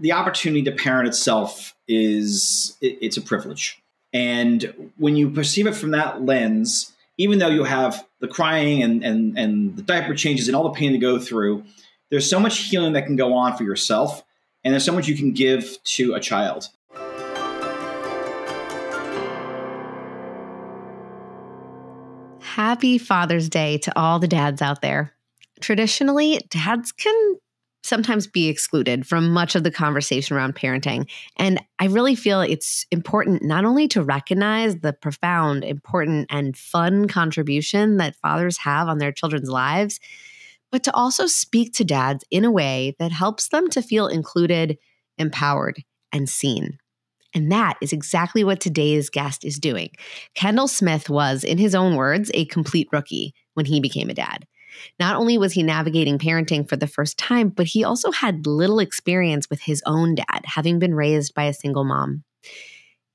the opportunity to parent itself is it, it's a privilege. And when you perceive it from that lens, even though you have the crying and, and, and the diaper changes and all the pain to go through, there's so much healing that can go on for yourself. And there's so much you can give to a child. Happy Father's Day to all the dads out there. Traditionally, dads can sometimes be excluded from much of the conversation around parenting. And I really feel it's important not only to recognize the profound, important, and fun contribution that fathers have on their children's lives, but to also speak to dads in a way that helps them to feel included, empowered, and seen. And that is exactly what today's guest is doing. Kendall Smith was, in his own words, a complete rookie when he became a dad. Not only was he navigating parenting for the first time, but he also had little experience with his own dad, having been raised by a single mom.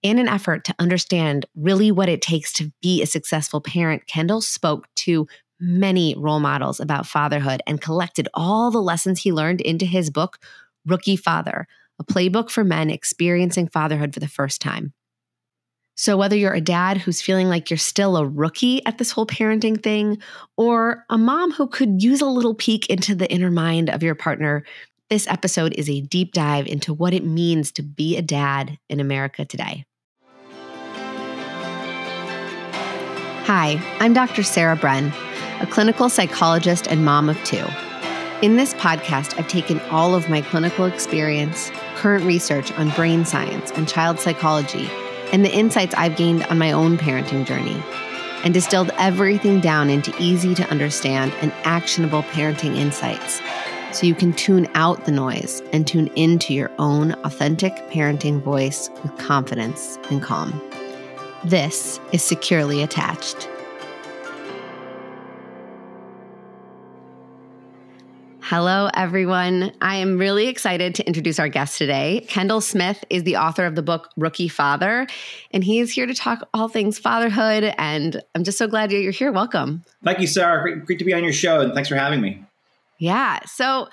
In an effort to understand really what it takes to be a successful parent, Kendall spoke to many role models about fatherhood and collected all the lessons he learned into his book, Rookie Father, a playbook for men experiencing fatherhood for the first time. So, whether you're a dad who's feeling like you're still a rookie at this whole parenting thing, or a mom who could use a little peek into the inner mind of your partner, this episode is a deep dive into what it means to be a dad in America today. Hi, I'm Dr. Sarah Bren, a clinical psychologist and mom of two. In this podcast, I've taken all of my clinical experience, current research on brain science and child psychology and the insights I've gained on my own parenting journey, and distilled everything down into easy to understand and actionable parenting insights so you can tune out the noise and tune into your own authentic parenting voice with confidence and calm. This is Securely Attached. Hello, everyone. I am really excited to introduce our guest today. Kendall Smith is the author of the book Rookie Father, and he is here to talk all things fatherhood. And I'm just so glad you're here. Welcome. Thank you, Sarah. Great, great to be on your show, and thanks for having me. Yeah. So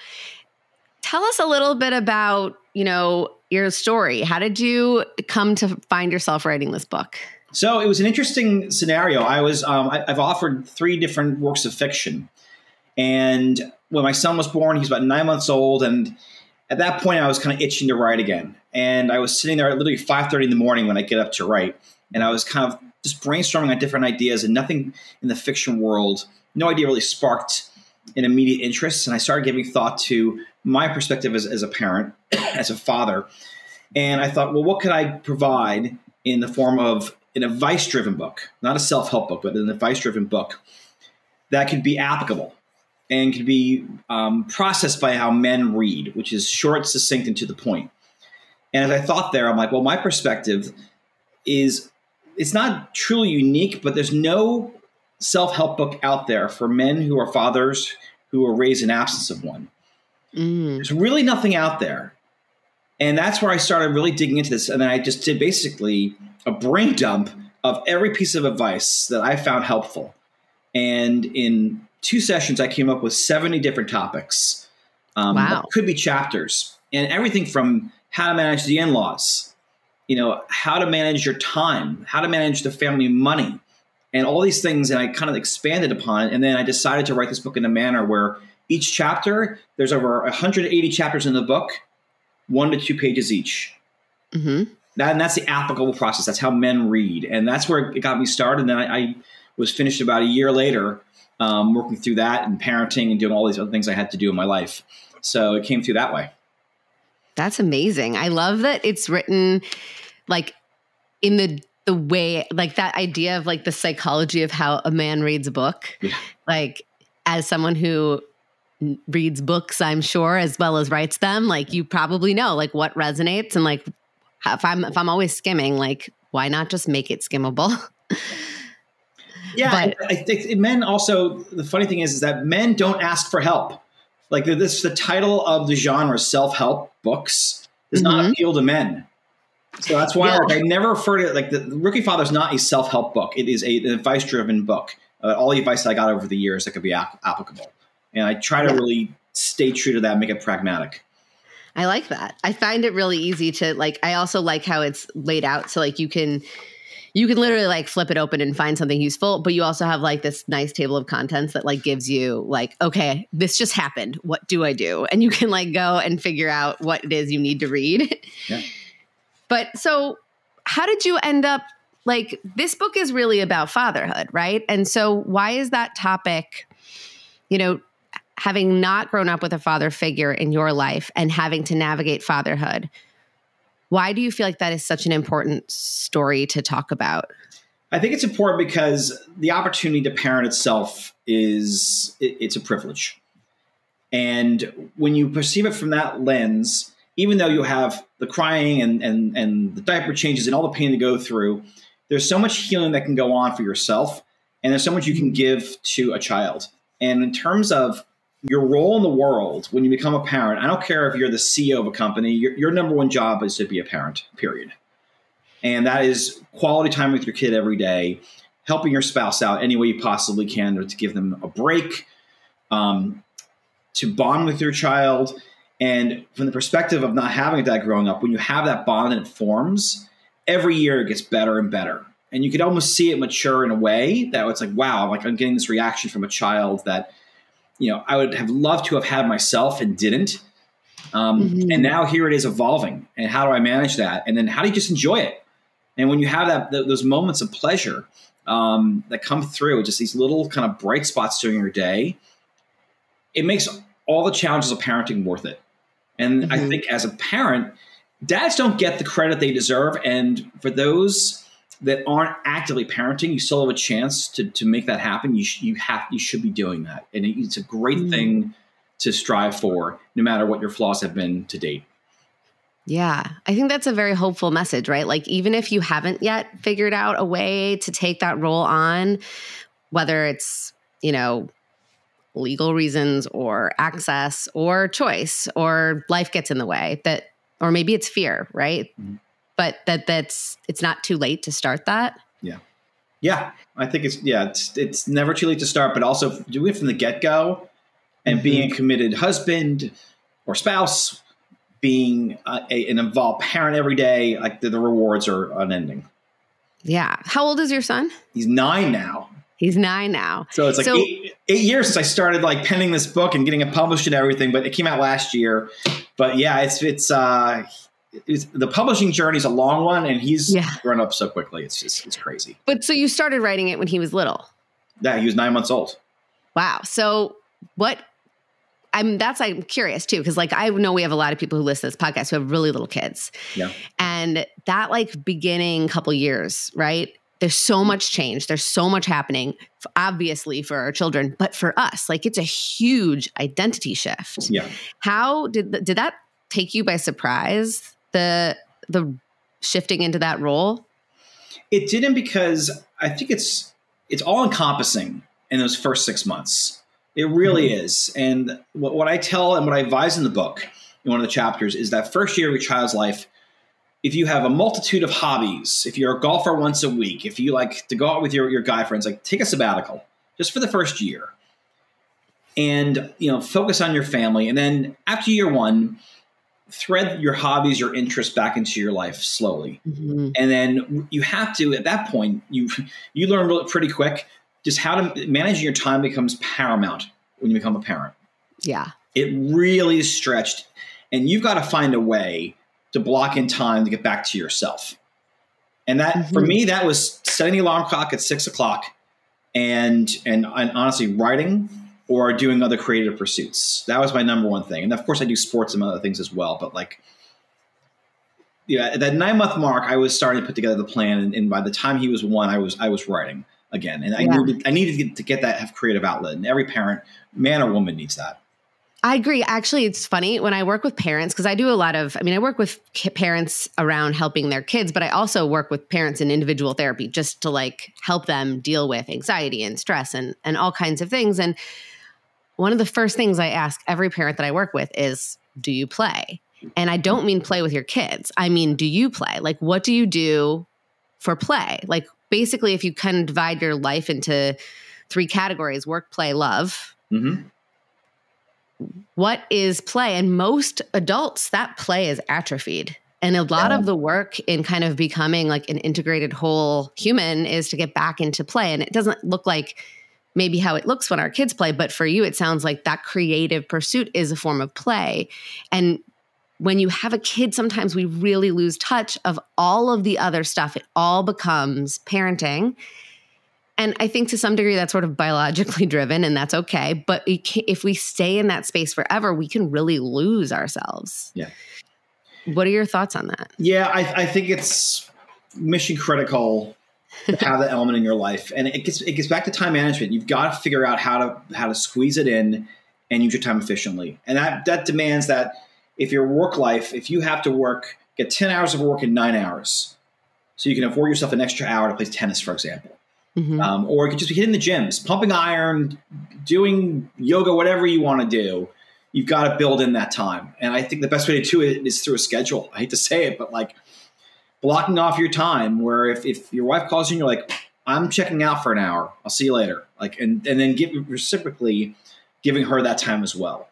tell us a little bit about, you know, your story. How did you come to find yourself writing this book? So it was an interesting scenario. I was um, I, I've offered three different works of fiction, and when my son was born, he was about nine months old, and at that point, I was kind of itching to write again. And I was sitting there at literally five thirty in the morning when I get up to write, and I was kind of just brainstorming on different ideas, and nothing in the fiction world, no idea really sparked an immediate interest. And I started giving thought to my perspective as, as a parent, as a father, and I thought, well, what could I provide in the form of an advice-driven book, not a self-help book, but an advice-driven book that could be applicable and can be um, processed by how men read, which is short, succinct, and to the point. And as I thought there, I'm like, well, my perspective is it's not truly unique, but there's no self help book out there for men who are fathers who are raised in absence of one. Mm. There's really nothing out there. And that's where I started really digging into this. And then I just did basically a brain dump of every piece of advice that I found helpful. And in two sessions, I came up with 70 different topics. Um, wow. Could be chapters and everything from how to manage the in laws, you know, how to manage your time, how to manage the family money, and all these things. And I kind of expanded upon it. And then I decided to write this book in a manner where each chapter, there's over 180 chapters in the book, one to two pages each. Mm-hmm. That, and that's the applicable process. That's how men read. And that's where it got me started. And then I, I was finished about a year later um, working through that and parenting and doing all these other things I had to do in my life. So it came through that way. That's amazing. I love that it's written like in the the way like that idea of like the psychology of how a man reads a book. Yeah. Like as someone who reads books, I'm sure, as well as writes them, like you probably know like what resonates and like if I'm if I'm always skimming, like why not just make it skimmable? Yeah, but, I, think men also. The funny thing is, is that men don't ask for help. Like this, the title of the genre, self-help books, does mm-hmm. not appeal to men. So that's why yeah. like, I never refer to it like the, Rookie Father is not a self-help book. It is a, an advice-driven book. Uh, all the advice I got over the years that could be ap- applicable, and I try to yeah. really stay true to that, make it pragmatic. I like that. I find it really easy to like I also like how it's laid out so like you can you can literally like flip it open and find something useful, but you also have like this nice table of contents that like gives you like okay, this just happened. What do I do? And you can like go and figure out what it is you need to read. Yeah. But so how did you end up like this book is really about fatherhood, right? And so why is that topic you know having not grown up with a father figure in your life and having to navigate fatherhood, why do you feel like that is such an important story to talk about? I think it's important because the opportunity to parent itself is it, it's a privilege. And when you perceive it from that lens, even though you have the crying and, and, and the diaper changes and all the pain to go through, there's so much healing that can go on for yourself. And there's so much you can give to a child. And in terms of your role in the world when you become a parent, I don't care if you're the CEO of a company, your, your number one job is to be a parent, period. And that is quality time with your kid every day, helping your spouse out any way you possibly can to give them a break, um, to bond with your child. And from the perspective of not having a dad growing up, when you have that bond and it forms, every year it gets better and better. And you could almost see it mature in a way that it's like, wow, like I'm getting this reaction from a child that – you know, I would have loved to have had myself and didn't. Um, mm-hmm. And now here it is evolving. And how do I manage that? And then how do you just enjoy it? And when you have that, th- those moments of pleasure um, that come through, just these little kind of bright spots during your day, it makes all the challenges of parenting worth it. And mm-hmm. I think as a parent, dads don't get the credit they deserve. And for those that aren't actively parenting, you still have a chance to, to make that happen. You, sh- you have you should be doing that, and it, it's a great mm. thing to strive for, no matter what your flaws have been to date. Yeah, I think that's a very hopeful message, right? Like even if you haven't yet figured out a way to take that role on, whether it's you know legal reasons or access or choice or life gets in the way that or maybe it's fear right mm-hmm but that that's it's not too late to start that. Yeah. Yeah, I think it's yeah, it's it's never too late to start, but also do it from the get go, and mm-hmm. being a committed husband or spouse, being a, a, an involved parent every day, like the, the, rewards are unending. Yeah, how old is your son? He's nine now. He's nine now. So it's like so, eight, eight years since I started like penning this book and getting it published and everything, but it came out last year. But yeah, it's it's uh the publishing journey is a long one, and he's yeah. grown up so quickly. It's just it's crazy. But so you started writing it when he was little. Yeah, he was nine months old. Wow. So what? I'm that's I'm curious too because like I know we have a lot of people who listen to this podcast who have really little kids. Yeah. And that like beginning couple years, right? There's so much change. There's so much happening, obviously for our children, but for us, like it's a huge identity shift. Yeah. How did did that take you by surprise? The the shifting into that role? It didn't because I think it's it's all encompassing in those first six months. It really mm-hmm. is. And what, what I tell and what I advise in the book in one of the chapters is that first year of your child's life, if you have a multitude of hobbies, if you're a golfer once a week, if you like to go out with your, your guy friends, like take a sabbatical just for the first year and you know focus on your family and then after year one thread your hobbies, your interests back into your life slowly. Mm-hmm. And then you have to, at that point, you you learn really pretty quick just how to manage your time becomes paramount when you become a parent. Yeah. It really is stretched. And you've got to find a way to block in time to get back to yourself. And that mm-hmm. for me, that was setting the alarm clock at six o'clock and and, and honestly writing or doing other creative pursuits. That was my number one thing. And of course, I do sports and other things as well. But like, yeah, at that nine month mark, I was starting to put together the plan, and, and by the time he was one, I was I was writing again, and I yeah. needed I needed to get, to get that have creative outlet, and every parent, man or woman, needs that. I agree. Actually, it's funny when I work with parents because I do a lot of, I mean, I work with parents around helping their kids, but I also work with parents in individual therapy just to like help them deal with anxiety and stress and and all kinds of things. And one of the first things I ask every parent that I work with is, do you play? And I don't mean play with your kids. I mean, do you play? Like, what do you do for play? Like, basically, if you kind of divide your life into three categories work, play, love. Mm-hmm. what is play? And most adults, that play is atrophied. And a lot yeah. of the work in kind of becoming like an integrated whole human is to get back into play. And it doesn't look like maybe how it looks when our kids play, but for you, it sounds like that creative pursuit is a form of play. And when you have a kid, sometimes we really lose touch of all of the other stuff. It all becomes parenting. And I think to some degree that's sort of biologically driven, and that's okay. But if we stay in that space forever, we can really lose ourselves. Yeah. What are your thoughts on that? Yeah, I, I think it's mission critical have that element in your life, and it gets it gets back to time management. You've got to figure out how to how to squeeze it in and use your time efficiently, and that that demands that if your work life, if you have to work, get ten hours of work in nine hours, so you can afford yourself an extra hour to play tennis, for example Mm-hmm. Um, or it could just be hitting the gyms, pumping iron, doing yoga, whatever you want to do. You've got to build in that time. And I think the best way to do it is through a schedule. I hate to say it, but like blocking off your time where if, if your wife calls you and you're like, I'm checking out for an hour, I'll see you later. Like, and, and then give reciprocally giving her that time as well.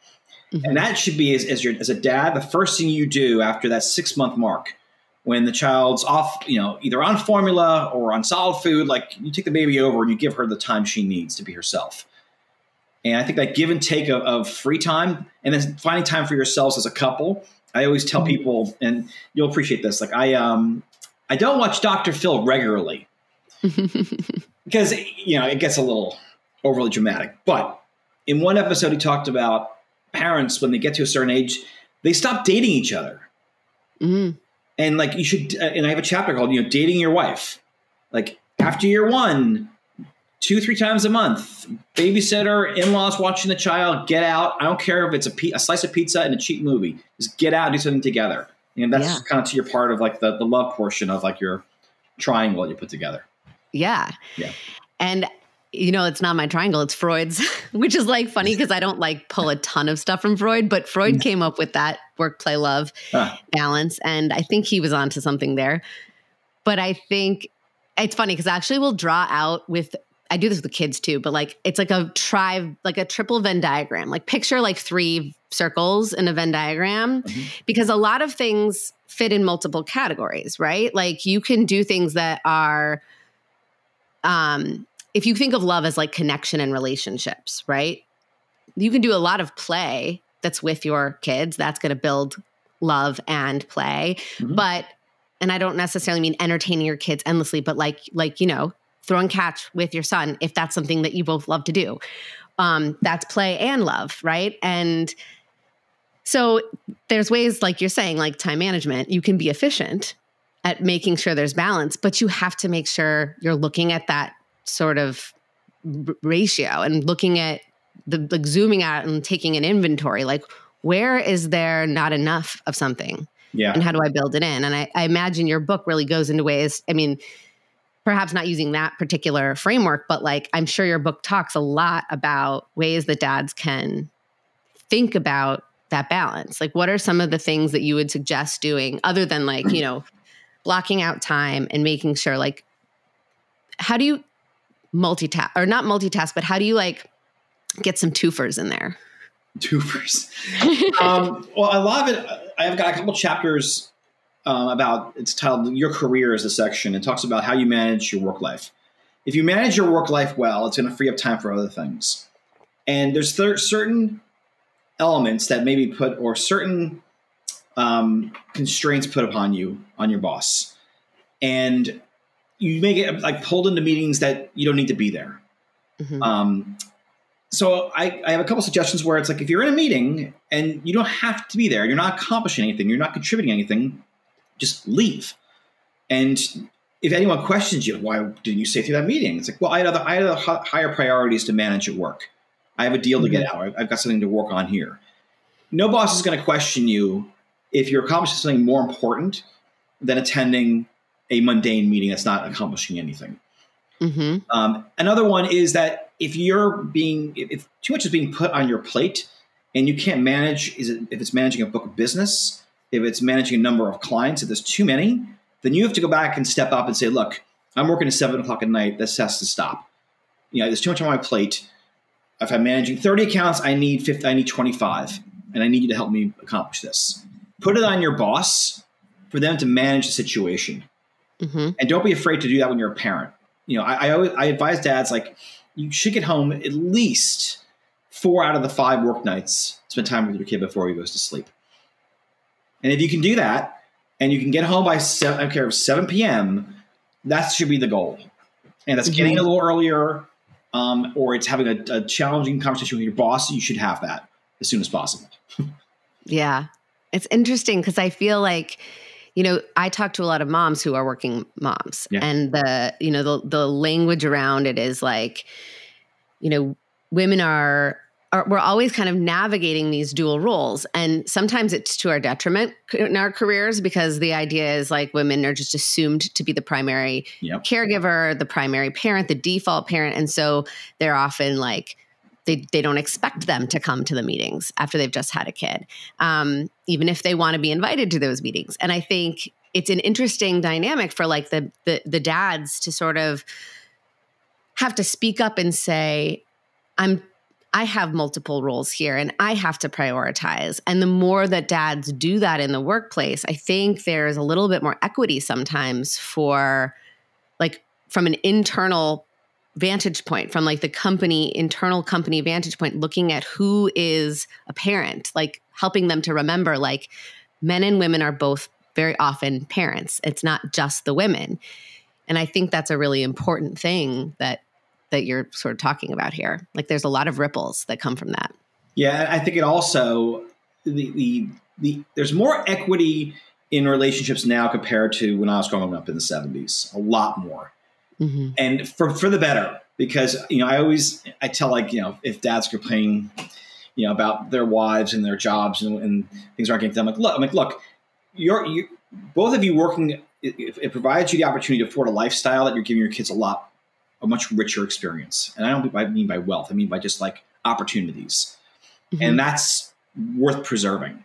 Mm-hmm. And that should be as, as, your, as a dad, the first thing you do after that six month mark when the child's off, you know, either on formula or on solid food, like you take the baby over and you give her the time she needs to be herself. And I think that give and take of, of free time and then finding time for yourselves as a couple. I always tell mm-hmm. people, and you'll appreciate this. Like I, um, I don't watch Dr. Phil regularly because you know it gets a little overly dramatic. But in one episode, he talked about parents when they get to a certain age, they stop dating each other. Mm-hmm and like you should uh, and i have a chapter called you know dating your wife like after year one two three times a month babysitter in-laws watching the child get out i don't care if it's a, pe- a slice of pizza and a cheap movie just get out do something together and that's yeah. kind of to your part of like the, the love portion of like your triangle you put together yeah yeah and you know, it's not my triangle, it's Freud's, which is like funny because I don't like pull a ton of stuff from Freud, but Freud mm. came up with that work, play, love balance. And I think he was onto something there. But I think it's funny because actually we'll draw out with, I do this with kids too, but like it's like a tri, like a triple Venn diagram. Like picture like three circles in a Venn diagram mm-hmm. because a lot of things fit in multiple categories, right? Like you can do things that are, um, if you think of love as like connection and relationships, right? You can do a lot of play that's with your kids. That's going to build love and play. Mm-hmm. But and I don't necessarily mean entertaining your kids endlessly, but like like you know, throwing catch with your son if that's something that you both love to do. Um, that's play and love, right? And so there's ways like you're saying, like time management, you can be efficient at making sure there's balance, but you have to make sure you're looking at that sort of r- ratio and looking at the like zooming out and taking an inventory like where is there not enough of something yeah and how do i build it in and I, I imagine your book really goes into ways i mean perhaps not using that particular framework but like i'm sure your book talks a lot about ways that dads can think about that balance like what are some of the things that you would suggest doing other than like you know blocking out time and making sure like how do you multitask or not multitask, but how do you like get some twofers in there? Twofers. um, well, lot of it, I've got a couple chapters um, about it's titled "Your Career" is a section. It talks about how you manage your work life. If you manage your work life well, it's going to free up time for other things. And there's th- certain elements that maybe put or certain um, constraints put upon you on your boss, and you may get like pulled into meetings that you don't need to be there. Mm-hmm. Um, so I, I, have a couple suggestions where it's like if you're in a meeting and you don't have to be there, you're not accomplishing anything, you're not contributing anything, just leave. And if anyone questions you, why didn't you stay through that meeting? It's like, well, I had other, I had other higher priorities to manage at work. I have a deal to get mm-hmm. out. I've got something to work on here. No boss is going to question you if you're accomplishing something more important than attending a mundane meeting that's not accomplishing anything. Mm-hmm. Um, another one is that if you're being, if too much is being put on your plate and you can't manage, is it, if it's managing a book of business, if it's managing a number of clients, if there's too many, then you have to go back and step up and say, look, I'm working at seven o'clock at night. This has to stop. You know, there's too much on my plate. if I'm managing 30 accounts, I need 50, I need 25, and I need you to help me accomplish this. Put it on your boss for them to manage the situation, Mm-hmm. and don't be afraid to do that when you're a parent. You know, I, I always I advise dads like you should get home at least four out of the five work nights. Spend time with your kid before he goes to sleep, and if you can do that, and you can get home by seven, I don't care, 7 p.m. That should be the goal, and that's getting a little earlier, um, or it's having a, a challenging conversation with your boss. You should have that as soon as possible. Yeah. It's interesting because I feel like, you know, I talk to a lot of moms who are working moms Yeah. and the, you know, the the language around it is like, you know, women are are, we're always kind of navigating these dual roles. And sometimes it's to our detriment in our careers because the idea is like women are just assumed to be the primary Yep. caregiver the primary parent the default parent. And so they're often like they, they don't expect them to come to the meetings after they've just had a kid um, even if they want to be invited to those meetings. And i think it's an interesting dynamic for like the, the the dads to sort of have to speak up and say i'm I have multiple roles here and I have to prioritize. And the more that dads do that in the workplace, I think there's a little bit more equity sometimes for like from an internal vantage point, from like the company, internal company vantage point, looking at who is a parent, like helping them to remember like men and women are both very often parents. It's not just the women. And I think that's a really important thing that that you're sort of talking about here. Like there's a lot of ripples that come from that. Yeah, I think it also the the, the there's more equity in relationships now compared to when I was growing up in the 70s. A lot more. Mm-hmm. And for for the better because you know, I always I tell like, you know, if dads complaining, you know, about their wives and their jobs and, and things aren't getting done, I'm like, look, I'm like, look, you're you both of you working it, it provides you the opportunity to afford a lifestyle that you're giving your kids a lot a much richer experience. And I don't I mean by wealth, I mean by just like opportunities Mm-hmm. and that's worth preserving.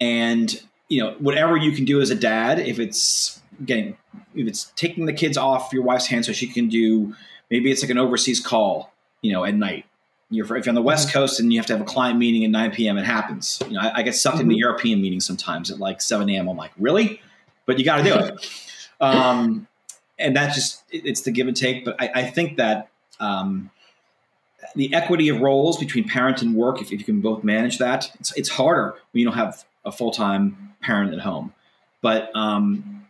And you know, whatever you can do as a dad, if it's getting, if it's taking the kids off your wife's hands so she can do, maybe it's like an overseas call, you know, at night. You're if you're on the West Coast and you have to have a client meeting at 9 p.m. It happens. You know, I, I get sucked into Mhm. European meetings sometimes at like 7 a.m. I'm like, really? But you got to do it. um, and that's just it's the give and take. But I, I think that um, the equity of roles between parent and work, if, if you can both manage that, it's, it's harder when you don't have a full time parent at home. But um,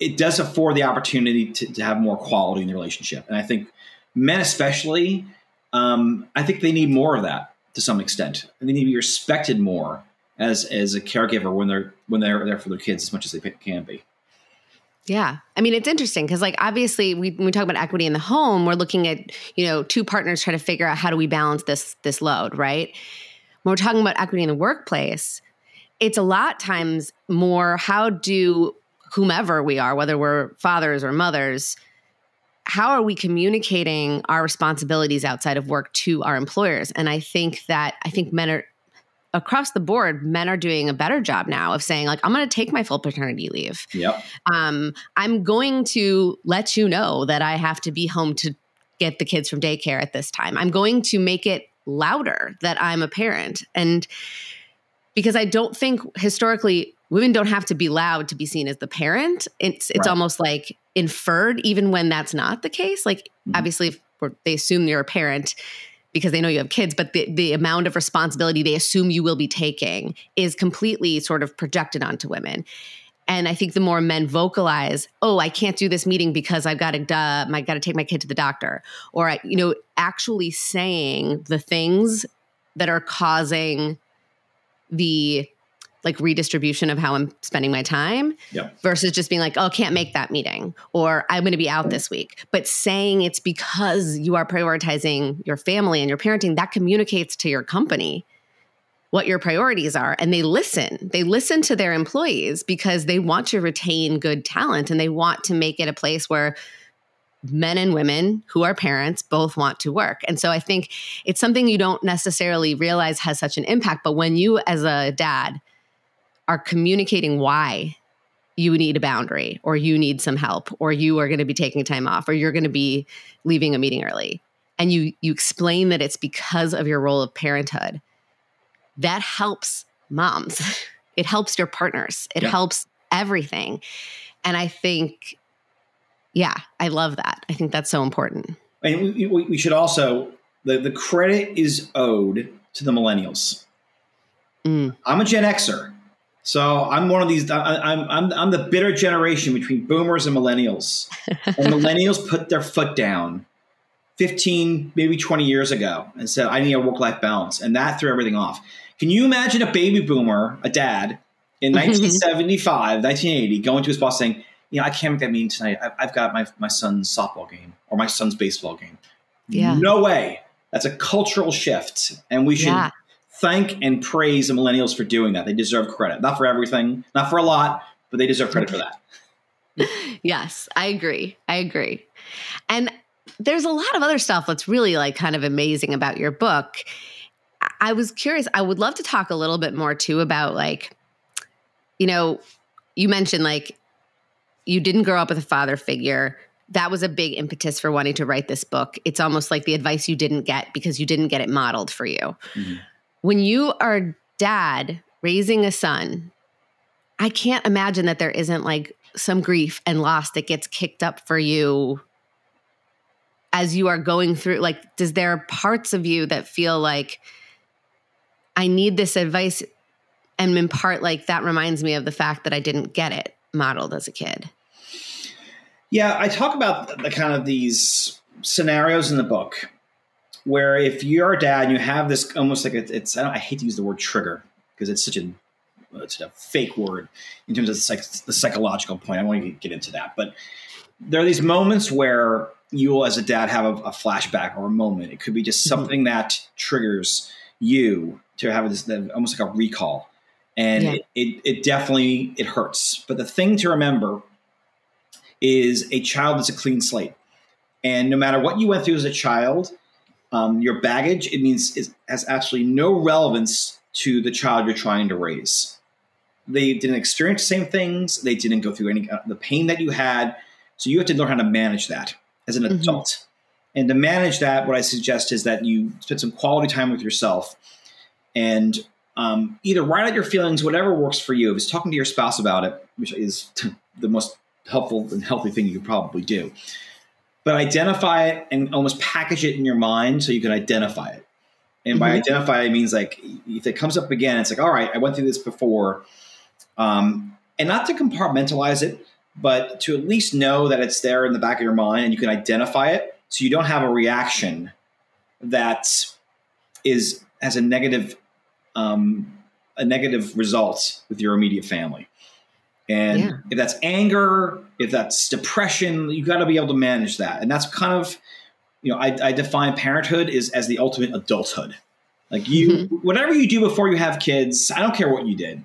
it does afford the opportunity to, to have more quality in the relationship. And I think men, especially, um, I think they need more of that to some extent. And they need to be respected more as as a caregiver when they're when they're there for their kids as much as they can be. Yeah. I mean, it's interesting because, like, obviously, we, when we talk about equity in the home, we're looking at, you know, two partners trying to figure out how do we balance this this load, right? When we're talking about equity in the workplace, it's a lot times more how do whomever we are, whether we're fathers or mothers, how are we communicating our responsibilities outside of work to our employers? And I think that I think men are across the board, men are doing a better job now of saying, like, I'm going to take my full paternity leave Yep. um, I'm going to let you know that I have to be home to get the kids from daycare at this time. I'm going to make it louder that I'm a parent. And because I don't think historically women don't have to be loud to be seen as the parent. It's it's Right. almost like inferred even when that's not the case. Like Mhm. obviously if they assume you're a parent because they know you have kids, but the, the amount of responsibility they assume you will be taking is completely sort of projected onto women. And I think the more men vocalize, "Oh, I can't do this meeting because I've got to, uh, I got to take my kid to the doctor," or you know, actually saying the things that are causing the like redistribution of how I'm spending my time Yep. versus just being like, "Oh, can't make that meeting," or "I'm going to be out this week." But saying it's because you are prioritizing your family and your parenting, that communicates to your company what your priorities are and they listen. They listen to their employees because they want to retain good talent and they want to make it a place where men and women who are parents both want to work. And so I think it's something you don't necessarily realize has such an impact, but when you as a dad are communicating why you need a boundary or you need some help or you are going to be taking time off or you're going to be leaving a meeting early and you you explain that it's because of your role of parenthood, that helps moms. It helps your partners. It Yeah. helps everything. And I think yeah, I love that. I think that's so important. And we, we, should also the, the credit is owed to the millennials. Mm. I'm a Gen Xer, so I'm one of these. I, I'm I'm I'm the bitter generation between Boomers and Millennials. and Millennials put their foot down 15, maybe 20 years ago, and said, "I need a work life balance," and that threw everything off. Can you imagine a baby boomer, a dad, in mm-hmm. 1975, 1980, going to his boss saying, "You know, I can't make that meeting tonight. I, I've got my my son's softball game or my son's baseball game." Yeah. No way. That's a cultural shift, and we should Yeah. Thank and praise the millennials for doing that. They deserve credit, not for everything, not for a lot, but they deserve credit for that. Yes, I agree. I agree. And there's a lot of other stuff that's really like kind of amazing about your book. I- was curious, I would love to talk a little bit more too about like, you know, you mentioned like you didn't grow up with a father figure. That was a big impetus for wanting to write this book. It's almost like the advice you didn't get because you didn't get it modeled for you. Mhm. When you are dad raising a son, I can't imagine that there isn't like some grief and loss that gets kicked up for you as you are going through like does there parts of you that feel like I need this advice and in part like that reminds me of the fact that I didn't get it modeled as a kid. Yeah, I talk about the kind of these scenarios in the book where if you're a dad and you have this almost like a, it's I, don't, I hate to use the word trigger because it's such a it's a fake word in terms of the, psych, the psychological point. I won't even get into that, but there are these moments where you as a dad, have a, a flashback or a moment. It could be just Mhm. something that triggers you to have this almost like a recall, and Yeah. it, it, it definitely it hurts. But the thing to remember is a child is a clean slate, and no matter what you went through as a child, um, your baggage it means it has absolutely no relevance to the child you're trying to raise. They didn't experience the same things. They didn't go through any uh, the pain that you had. So you have to learn how to manage that as an Mhm. adult. And to manage that, what I suggest is that you spend some quality time with yourself and um, either write out your feelings, whatever works for you. If it's talking to your spouse about it, which is the most helpful and healthy thing you could probably do. But identify it and almost package it in your mind so you can identify it. And by Mhm. identify, it means like if it comes up again, it's like, all right, I went through this before. Um, and not to compartmentalize it, but to at least know that it's there in the back of your mind and you can identify it so you don't have a reaction that is has a negative um, a negative result with your immediate family. And Yeah. if that's anger, if that's depression, you got to be able to manage that. And that's kind of, you know, I, I define parenthood is as the ultimate adulthood. Like you, mm-hmm. whatever you do before you have kids, I don't care what you did.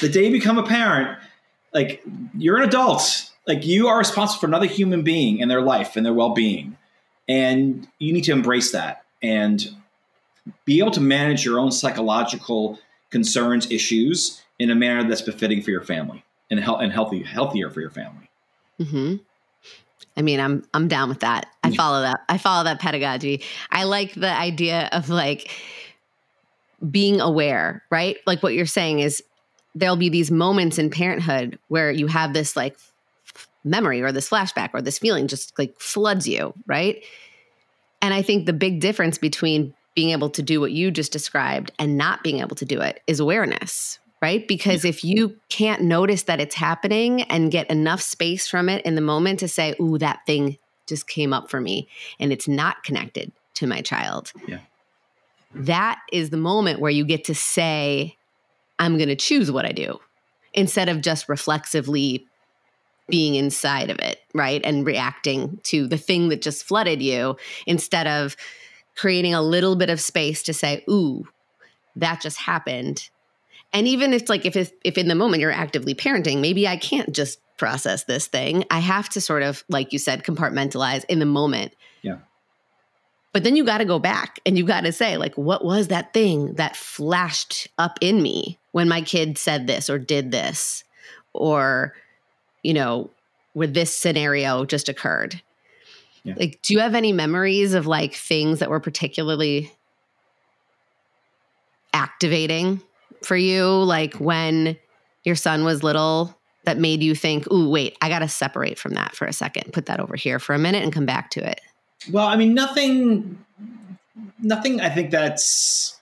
The day you become a parent, like you're an adult. Like you are responsible for another human being and their life and their well-being, and you need to embrace that and be able to manage your own psychological concerns, issues in a manner that's befitting for your family and and healthy, healthier for your family. hmm I mean, I'm I'm down with that. I Yeah. follow that. I follow that pedagogy. I like the idea of like being aware, right? Like what you're saying is there'll be these moments in parenthood where you have this like memory or this flashback or this feeling just like floods you, right? And I think the big difference between being able to do what you just described and not being able to do it is awareness, right? Because if you can't notice that it's happening and get enough space from it in the moment to say, ooh, that thing just came up for me and it's not connected to my child. Yeah. That is the moment where you get to say, I'm going to choose what I do instead of just reflexively being inside of it, right? And reacting to the thing that just flooded you instead of creating a little bit of space to say, ooh, that just happened. And even if like if if in the moment you're actively parenting, maybe I can't just process this thing. I have to sort of like you said compartmentalize in the moment. Yeah. But then you got to go back and you got to say like what was that thing that flashed up in me when my kid said this or did this or you know where this scenario just occurred. Yeah. Like, do you have any memories of like things that were particularly activating for you? Like when your son was little that made you think, ooh, wait, I got to separate from that for a second, put that over here for a minute and come back to it? Well, I mean, nothing, nothing I think that's,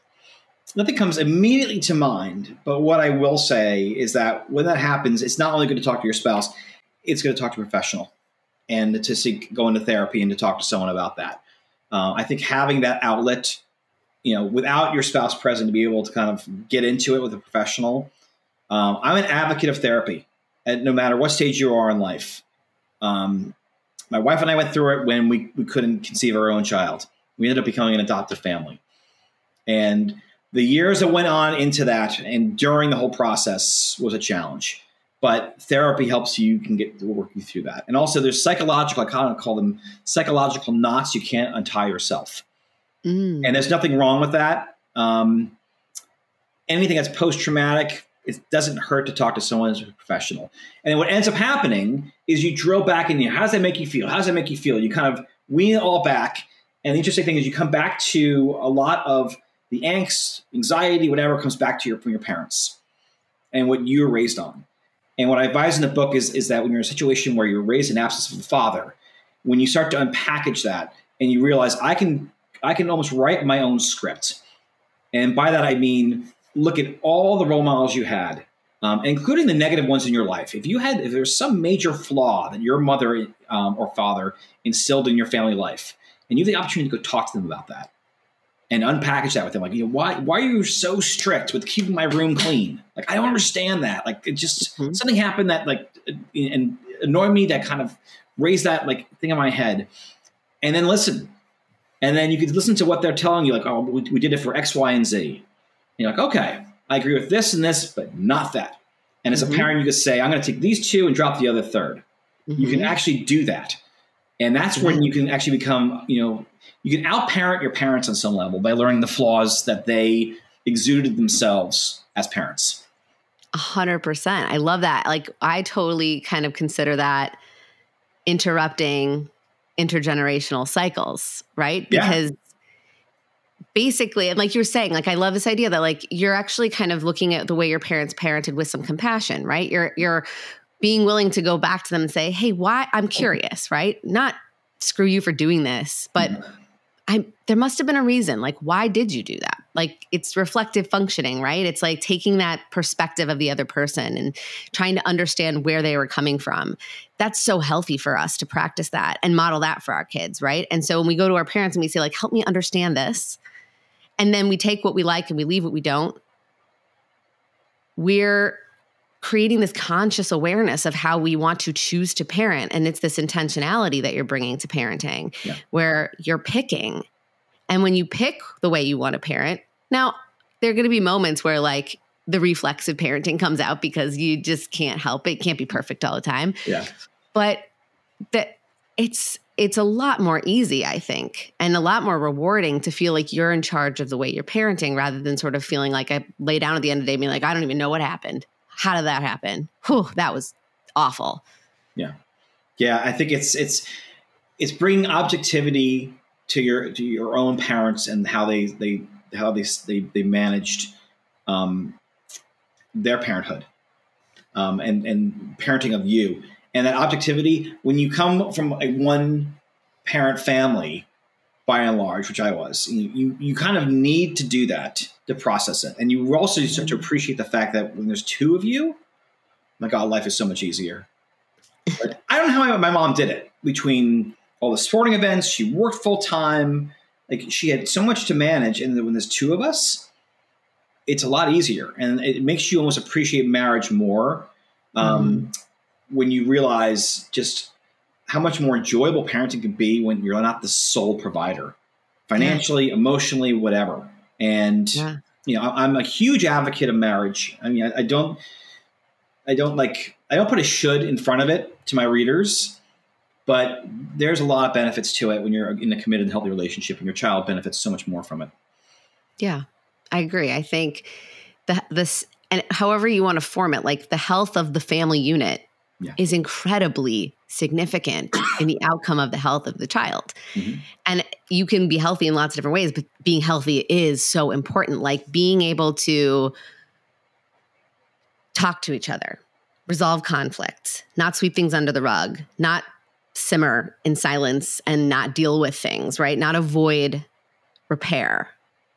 nothing comes immediately to mind. But what I will say is that when that happens, it's not only good to talk to your spouse, it's good to talk to a professional and to seek, go into therapy and to talk to someone about that. Uh, I think having that outlet, you know, without your spouse present to be able to kind of get into it with a professional. Um, I'm an advocate of therapy, and no matter what stage you are in life. Um, my wife and I went through it when we, we couldn't conceive our own child. We ended up becoming an adoptive family. And the years that went on into that and during the whole process was a challenge but therapy helps you can get work you through that. And also, there's psychological. I kind of call them psychological knots you can't untie yourself. Mm. And there's nothing wrong with that. Um, anything that's post traumatic, it doesn't hurt to talk to someone as a professional. And what ends up happening is you drill back in there. How does that make you feel? How does that make you feel? You kind of wean it all back. And the interesting thing is, you come back to a lot of the angst, anxiety, whatever comes back to your from your parents and what you were raised on. And what I advise in the book is, is that when you're in a situation where you're raised in absence of a father, when you start to unpackage that and you realize I can I can almost write my own script. And by that I mean look at all the role models you had, um, including the negative ones in your life. If you had if there's some major flaw that your mother um, or father instilled in your family life, and you have the opportunity to go talk to them about that, and unpackage that with them. Like, you know, why why are you so strict with keeping my room clean? Like, I don't understand that. Like, it just mm-hmm. something happened that like and annoyed me that kind of raised that like thing in my head. And then listen, and then you could listen to what they're telling you. Like, oh, we, we did it for X, Y, and Z. And you're like, okay, I agree with this and this, but not that. And as mm-hmm. a parent, you could say, I'm going to take these two and drop the other 3rd mm-hmm. You can mm-hmm. actually do that. And that's when you can actually become, you know, you can outparent your parents on some level by learning the flaws that they exuded themselves as parents. A hundred percent. I love that. Like I totally kind of consider that interrupting intergenerational cycles, right? Because basically, and like you were saying, like I love this idea that like you're actually kind of looking at the way your parents parented with some compassion, right? You're you're being willing to go back to them and say, "Hey, why? I'm curious, right? Not screw you for doing this, but mm-hmm. I there must have been a reason. Like, why did you do that? Like, it's reflective functioning, right? It's like taking that perspective of the other person and trying to understand where they were coming from. That's so healthy for us to practice that and model that for our kids, right? And so when we go to our parents and we say, like, help me understand this, and then we take what we like and we leave what we don't, we're creating this conscious awareness of how we want to choose to parent. And it's this intentionality that you're bringing to parenting yeah. where you're picking. And when you pick the way you want to parent, now there are going to be moments where like the reflexive parenting comes out because you just can't help it. can't be perfect all the time. Yeah. But that it's it's a lot more easy, I think, and a lot more rewarding to feel like you're in charge of the way you're parenting rather than sort of feeling like I lay down at the end of the day being like, I don't even know what happened. How did that happen? Whew, that was awful. Yeah, yeah. I think it's it's it's bringing objectivity to your to your own parents and how they they how they they, they managed um, their parenthood um, and and parenting of you and that objectivity when you come from a one parent family by and large, which I was, you, you, kind of need to do that to process it. And you also start to appreciate the fact that when there's two of you, my God, life is so much easier. But I don't know how my mom did it between all the sporting events. She worked full time. Like she had so much to manage. And when there's two of us, it's a lot easier. And it makes you almost appreciate marriage more um, mm-hmm. when you realize just how much more enjoyable parenting can be when you're not the sole provider, financially, yeah. emotionally, whatever. And yeah. you know, I'm a huge advocate of marriage. I mean, I, I don't, I don't like, I don't put a should in front of it to my readers, but there's a lot of benefits to it when you're in a committed, healthy relationship, and your child benefits so much more from it. Yeah, I agree. I think the this and however you want to form it, like the health of the family unit yeah. is incredibly significant in the outcome of the health of the child. Mm-hmm. And you can be healthy in lots of different ways, but being healthy is so important. Like being able to talk to each other, resolve conflicts, not sweep things under the rug, not simmer in silence and not deal with things, right? Not avoid repair,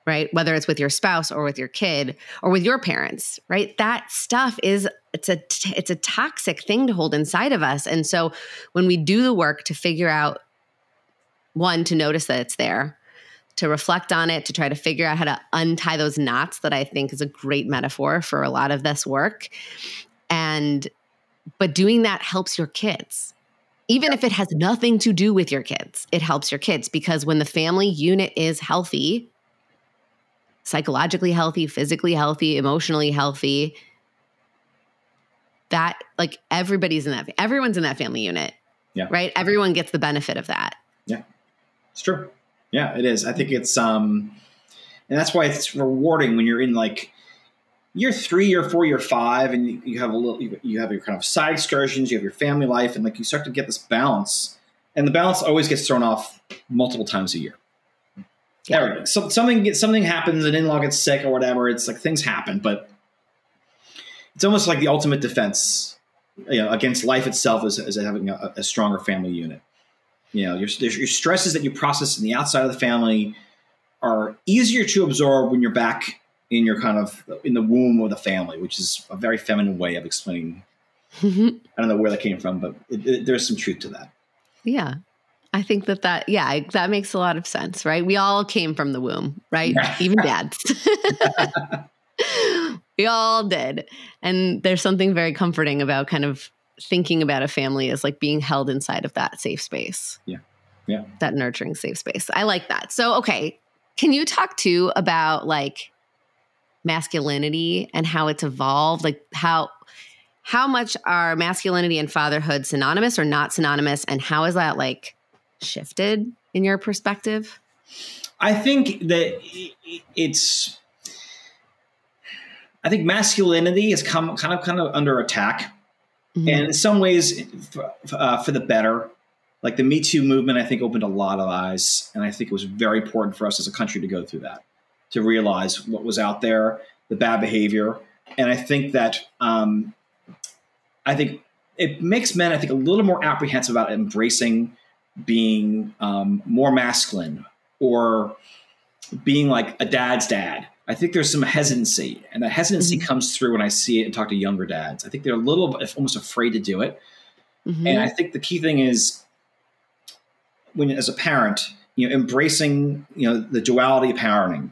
right? Whether it's with your spouse or with your kid or with your parents, right? That stuff is it's a it's a toxic thing to hold inside of us. And so when we do the work to figure out one to notice that it's there, to reflect on it, to try to figure out how to untie those knots that I think is a great metaphor for a lot of this work. And but doing that helps your kids. Even if it has nothing to do with your kids, it helps your kids because when the family unit is healthy, psychologically healthy, physically healthy, emotionally healthy, that like everybody's in that everyone's in that family unit. Yeah. Right? Everyone gets the benefit of that. Yeah. It's true. Yeah, it is. I think it's um and that's why it's rewarding when you're in like year three, year four, year five, and you, have a little, you have your kind of side excursions, you have your family life, and like you start to get this balance, and the balance always gets thrown off multiple times a year. Yeah. So, something gets, something happens, an in-law gets sick or whatever. It's like things happen, but it's almost like the ultimate defense, you know, against life itself is, is having a, a stronger family unit. You know, your, your stresses that you process in the outside of the family are easier to absorb when you're back in your kind of in the womb of the family, which is a very feminine way of explaining. I don't know where that came from, but it, it, there's some truth to that. Yeah, I think that that yeah that makes a lot of sense, right? We all came from the womb, right? Even dads. we all did, and there's something very comforting about kind of thinking about a family as like being held inside of that safe space. Yeah. Yeah. That nurturing safe space. I like that. So, okay. Can you talk too about like masculinity and how it's evolved like how how much are masculinity and fatherhood synonymous or not synonymous and how is that like shifted in your perspective? I think that it's i think masculinity has come kind of kind of under attack. Mm-hmm. and in some ways uh, for the better. Like the me too movement i think opened a lot of eyes and i think it was very important for us as a country to go through that to realize what was out there, the bad behavior, and I think that um, I think it makes men I think a little more apprehensive about embracing being um, more masculine or being like a dad's dad. I think there's some hesitancy, and that hesitancy mm-hmm. comes through when I see it and talk to younger dads. I think they're a little almost afraid to do it, mm-hmm. and I think the key thing is when, as a parent, you know, embracing you know the duality of parenting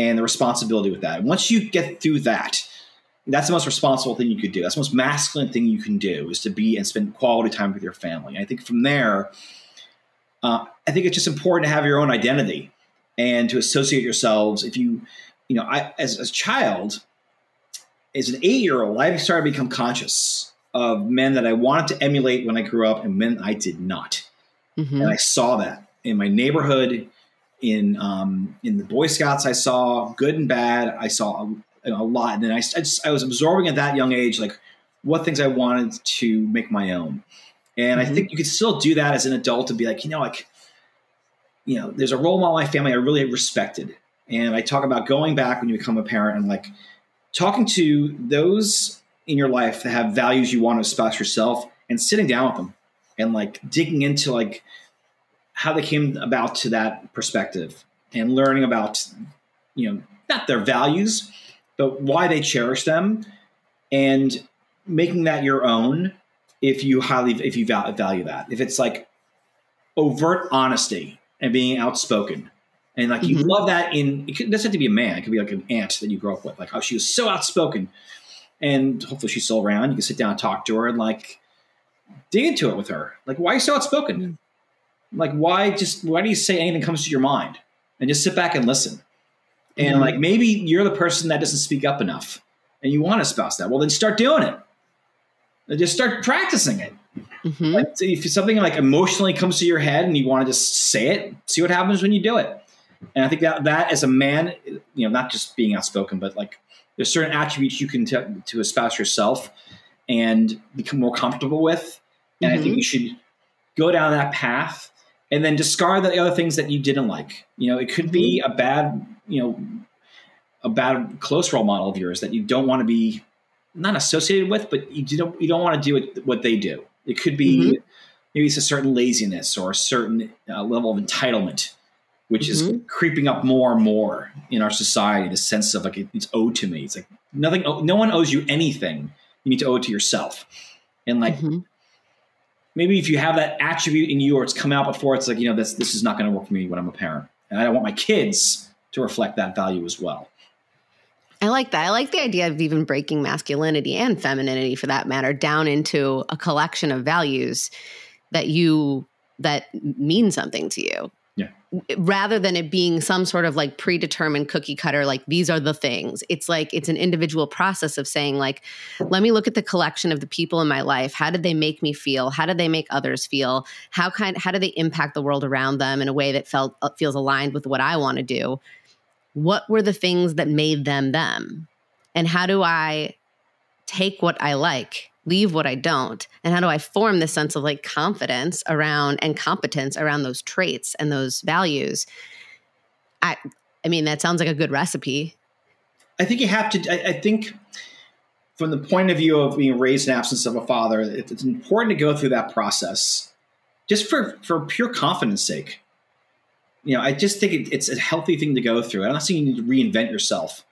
and the responsibility with that. Once you get through that, that's the most responsible thing you could do. That's the most masculine thing you can do is to be and spend quality time with your family. I think from there, uh, I think it's just important to have your own identity and to associate yourselves. If you, you know, I as, as a child, as an eight year old, I started to become conscious of men that I wanted to emulate when I grew up and men I did not. Mm-hmm. And I saw that in my neighborhood in um, in the Boy Scouts. I saw good and bad. I saw a, a lot, and then I, I, just, I was absorbing at that young age like what things I wanted to make my own. And mm-hmm. I think you could still do that as an adult to be like, you know, like, you know, there's a role model in my family I really respected. And I talk about going back when you become a parent and like talking to those in your life that have values you want to espouse yourself and sitting down with them and like digging into like how they came about to that perspective and learning about, you know, not their values, but why they cherish them and making that your own if you highly if you value that. If it's like overt honesty and being outspoken and like mm-hmm. you love that in it doesn't have to be a man. It could be like an aunt that you grew up with. Like oh she was so outspoken. And hopefully she's still around. You can sit down and talk to her and like dig into it with her. Like why are you so outspoken like, why just why do you say anything comes to your mind and just sit back and listen? And mm-hmm. like maybe you're the person that doesn't speak up enough, and you want to spouse that. Well, then start doing it. And just start practicing it. Mm-hmm. Like, if something like emotionally comes to your head and you want to just say it, see what happens when you do it. And I think that that as a man, you know, not just being outspoken, but like there's certain attributes you can t- to espouse yourself and become more comfortable with And Mm-hmm. I think you should go down that path and then discard the other things that you didn't like. You know, it could be Mm-hmm. a bad, you know, a bad close role model of yours that you don't want to be not associated with, but you don't you don't want to do it, what they do. It could be Mhm. maybe it's a certain laziness or a certain uh, level of entitlement, which is Mhm. creeping up more and more in our society. The sense of like it- it's owed to me. It's like nothing. No one owes you anything. You need to owe it to yourself. And like Mhm. Maybe if you have that attribute in you or it's come out before, it's like you know this this is not going to work for me when I'm a parent, and I don't want my kids to reflect that value as well. I like that. I like the idea of even breaking masculinity and femininity for that matter down into a collection of values that you that mean something to you. Yeah. Rather than it being some sort of like predetermined cookie cutter like these are the things. It's like it's an individual process of saying like let me look at the collection of the people in my life. How did they make me feel? How did they make others feel? How kind how do they impact the world around them in a way that felt uh, feels aligned with what I want to do? what were the things that made them them? And how do I take what I like, leave what I don't? And how do I form this sense of like confidence around and competence around those traits and those values? I I mean, that sounds like a good recipe. I think you have to. I, I think from the point of view of being raised in absence of a father, it, it's important to go through that process, just for for pure confidence sake. You know, I just think it, it's a healthy thing to go through. I'm not saying you need to reinvent yourself,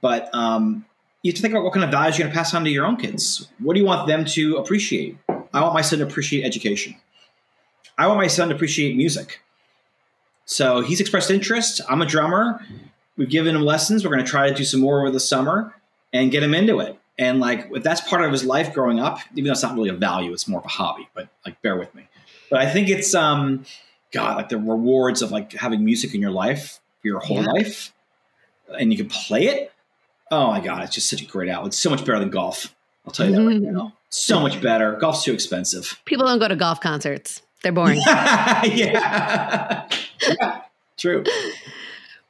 but um, you have to think about what kind of values you're going to pass on to your own kids. What do you want them to appreciate? I want my son to appreciate education. I want my son to appreciate music. So he's expressed interest. I'm a drummer. We've given him lessons. We're going to try to do some more over the summer and get him into it. And like, if that's part of his life growing up, even though it's not really a value, it's more of a hobby. But like, bear with me. But I think it's um, God, like the rewards of like having music in your life for your whole Yeah. life, and you can play it. Oh my God, it's just such a great outlet. It's so much better than golf. I'll tell you that right now. So much better. Golf's too expensive. People don't go to golf concerts. They're boring. yeah. yeah. True.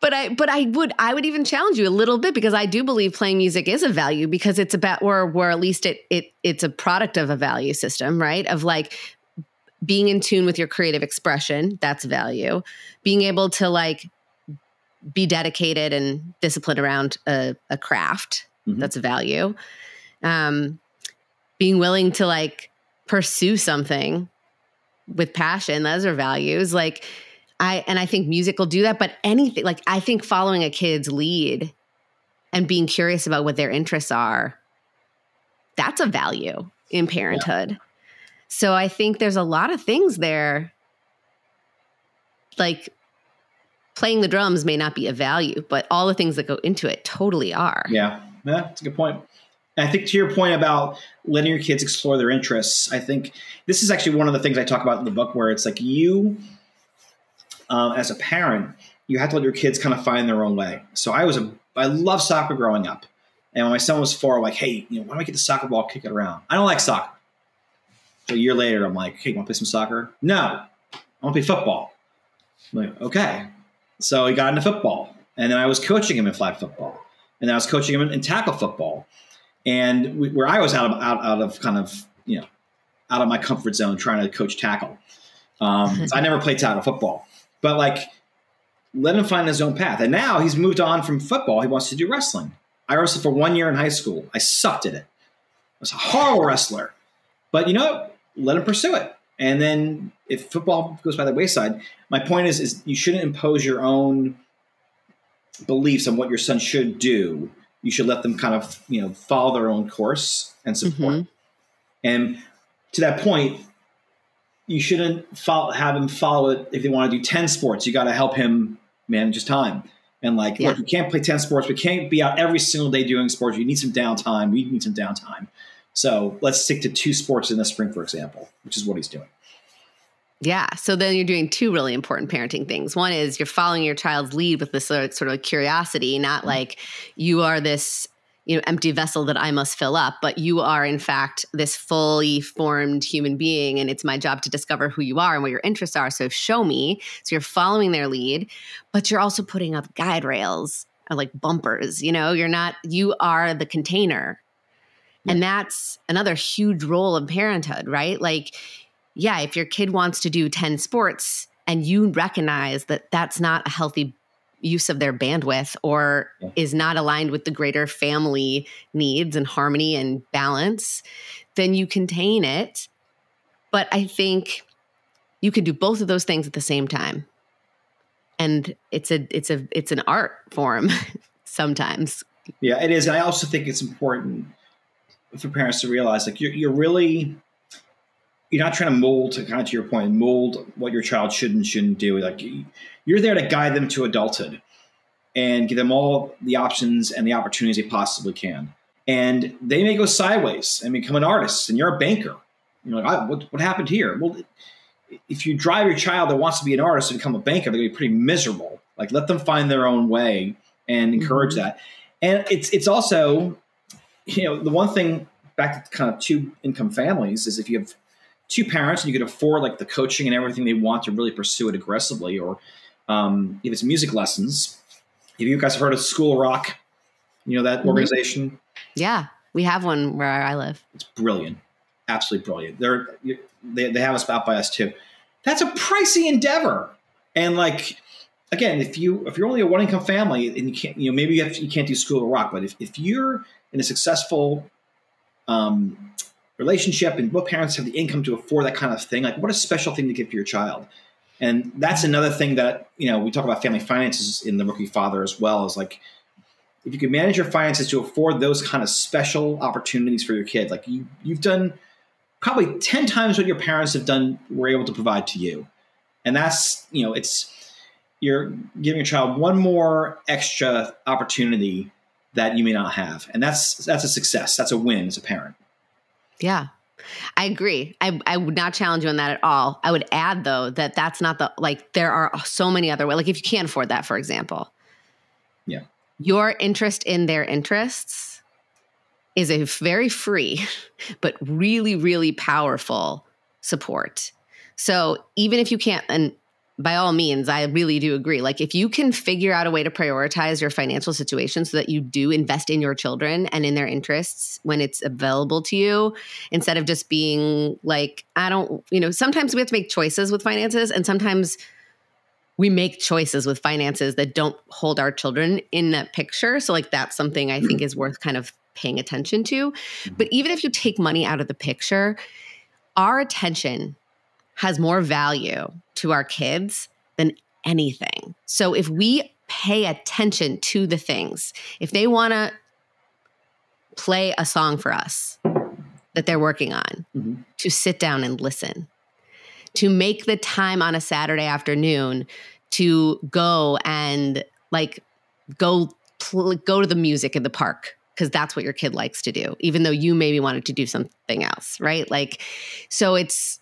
but I but I would I would even challenge you a little bit because I do believe playing music is a value because it's about or where at least it it it's a product of a value system, right? Of like being in tune with your creative expression, that's value. Being able to like be dedicated and disciplined around a, a craft, Mhm. that's a value. Um being willing to like pursue something with passion, those are values. Like I and I think music will do that, but anything like I think following a kid's lead and being curious about what their interests are, that's a value in parenthood. So I think there's a lot of things there. Like playing the drums may not be a value, but all the things that go into it totally are. Yeah, yeah, that's a good point. And I think to your point about letting your kids explore their interests, I think this is actually one of the things I talk about in the book, where it's like you, um, as a parent, you have to let your kids kind of find their own way. So I was a, I love soccer growing up, and when my son was four, I'm like, hey, you know, why don't we get the soccer ball, kick it around? I don't like soccer. So a year later, I'm like, hey, you want to play some soccer? No, I want to play football. I'm like, okay. So he got into football, and then I was coaching him in flag football, and then I was coaching him in, in tackle football, and we, where I was out of out, out of kind of you know out of my comfort zone trying to coach tackle. Um, so I never played tackle football, but like let him find his own path. And now he's moved on from football. He wants to do wrestling. I wrestled for one year in high school. I sucked at it. I was a horrible wrestler, but you know? Let him pursue it. And then if football goes by the wayside, my point is, is you shouldn't impose your own beliefs on what your son should do. You should let them kind of, you know, follow their own course and support. Mhm. And to that point, you shouldn't follow, have him follow it if they want to do 10 sports. You got to help him manage his time. And like, Yeah. look, you can't play 10 sports. We can't be out every single day doing sports. You need some downtime. We need some downtime. So let's stick to two sports in the spring, for example, which is what he's doing. Yeah. So then you're doing two really important parenting things. One is you're following your child's lead with this sort of, sort of curiosity, not mm-hmm. like you are this you know empty vessel that I must fill up, but you are in fact this fully formed human being, and it's my job to discover who you are and what your interests are. So show me. So you're following their lead, but you're also putting up guide rails or like bumpers. You know, you're not. You are the container. And that's another huge role of parenthood, right? Like, yeah, if your kid wants to do 10 sports and you recognize that that's not a healthy use of their bandwidth or yeah. is not aligned with the greater family needs and harmony and balance, then you contain it. But I think you can do both of those things at the same time. And it's a it's a it's an art form sometimes. Yeah, it is. I also think it's important for parents to realize like you're, you're really you're not trying to mold to kind of to your point mold what your child should and shouldn't do. Like you're there to guide them to adulthood and give them all the options and the opportunities they possibly can. And they may go sideways and become an artist and you're a banker. You're like what, what happened here? Well if you drive your child that wants to be an artist to become a banker they're going to be pretty miserable. Like let them find their own way and encourage mm-hmm. that. And it's it's also you know the one thing back to kind of two income families is if you have two parents and you can afford like the coaching and everything they want to really pursue it aggressively, or um, if it's music lessons. if you guys have heard of School Rock? You know that mm-hmm. organization. Yeah, we have one where I live. It's brilliant, absolutely brilliant. They're they they have us out by us too. That's a pricey endeavor, and like again, if you if you're only a one income family and you can't, you know, maybe you, have, you can't do School of Rock, but if, if you're in a successful um, relationship and both parents have the income to afford that kind of thing, like what a special thing to give to your child. And that's another thing that, you know, we talk about family finances in the rookie father as well is like, if you can manage your finances to afford those kind of special opportunities for your kid, like you, you've done probably 10 times what your parents have done, were able to provide to you. And that's, you know, it's, you're giving your child one more extra opportunity that you may not have. And that's, that's a success. That's a win as a parent. Yeah. I agree. I, I would not challenge you on that at all. I would add though that that's not the like there are so many other ways. Like if you can't afford that, for example, yeah, your interest in their interests is a very free, but really really powerful support. So even if you can't, and by all means, I really do agree. Like, if you can figure out a way to prioritize your financial situation so that you do invest in your children and in their interests when it's available to you, instead of just being like, I don't, you know, sometimes we have to make choices with finances, and sometimes we make choices with finances that don't hold our children in that picture. So, like, that's something I think is worth kind of paying attention to. But even if you take money out of the picture, our attention has more value to our kids than anything. So if we pay attention to the things, if they want to play a song for us that they're working on, mm-hmm. to sit down and listen, to make the time on a Saturday afternoon to go and like go pl- go to the music in the park because that's what your kid likes to do even though you maybe wanted to do something else right like so it's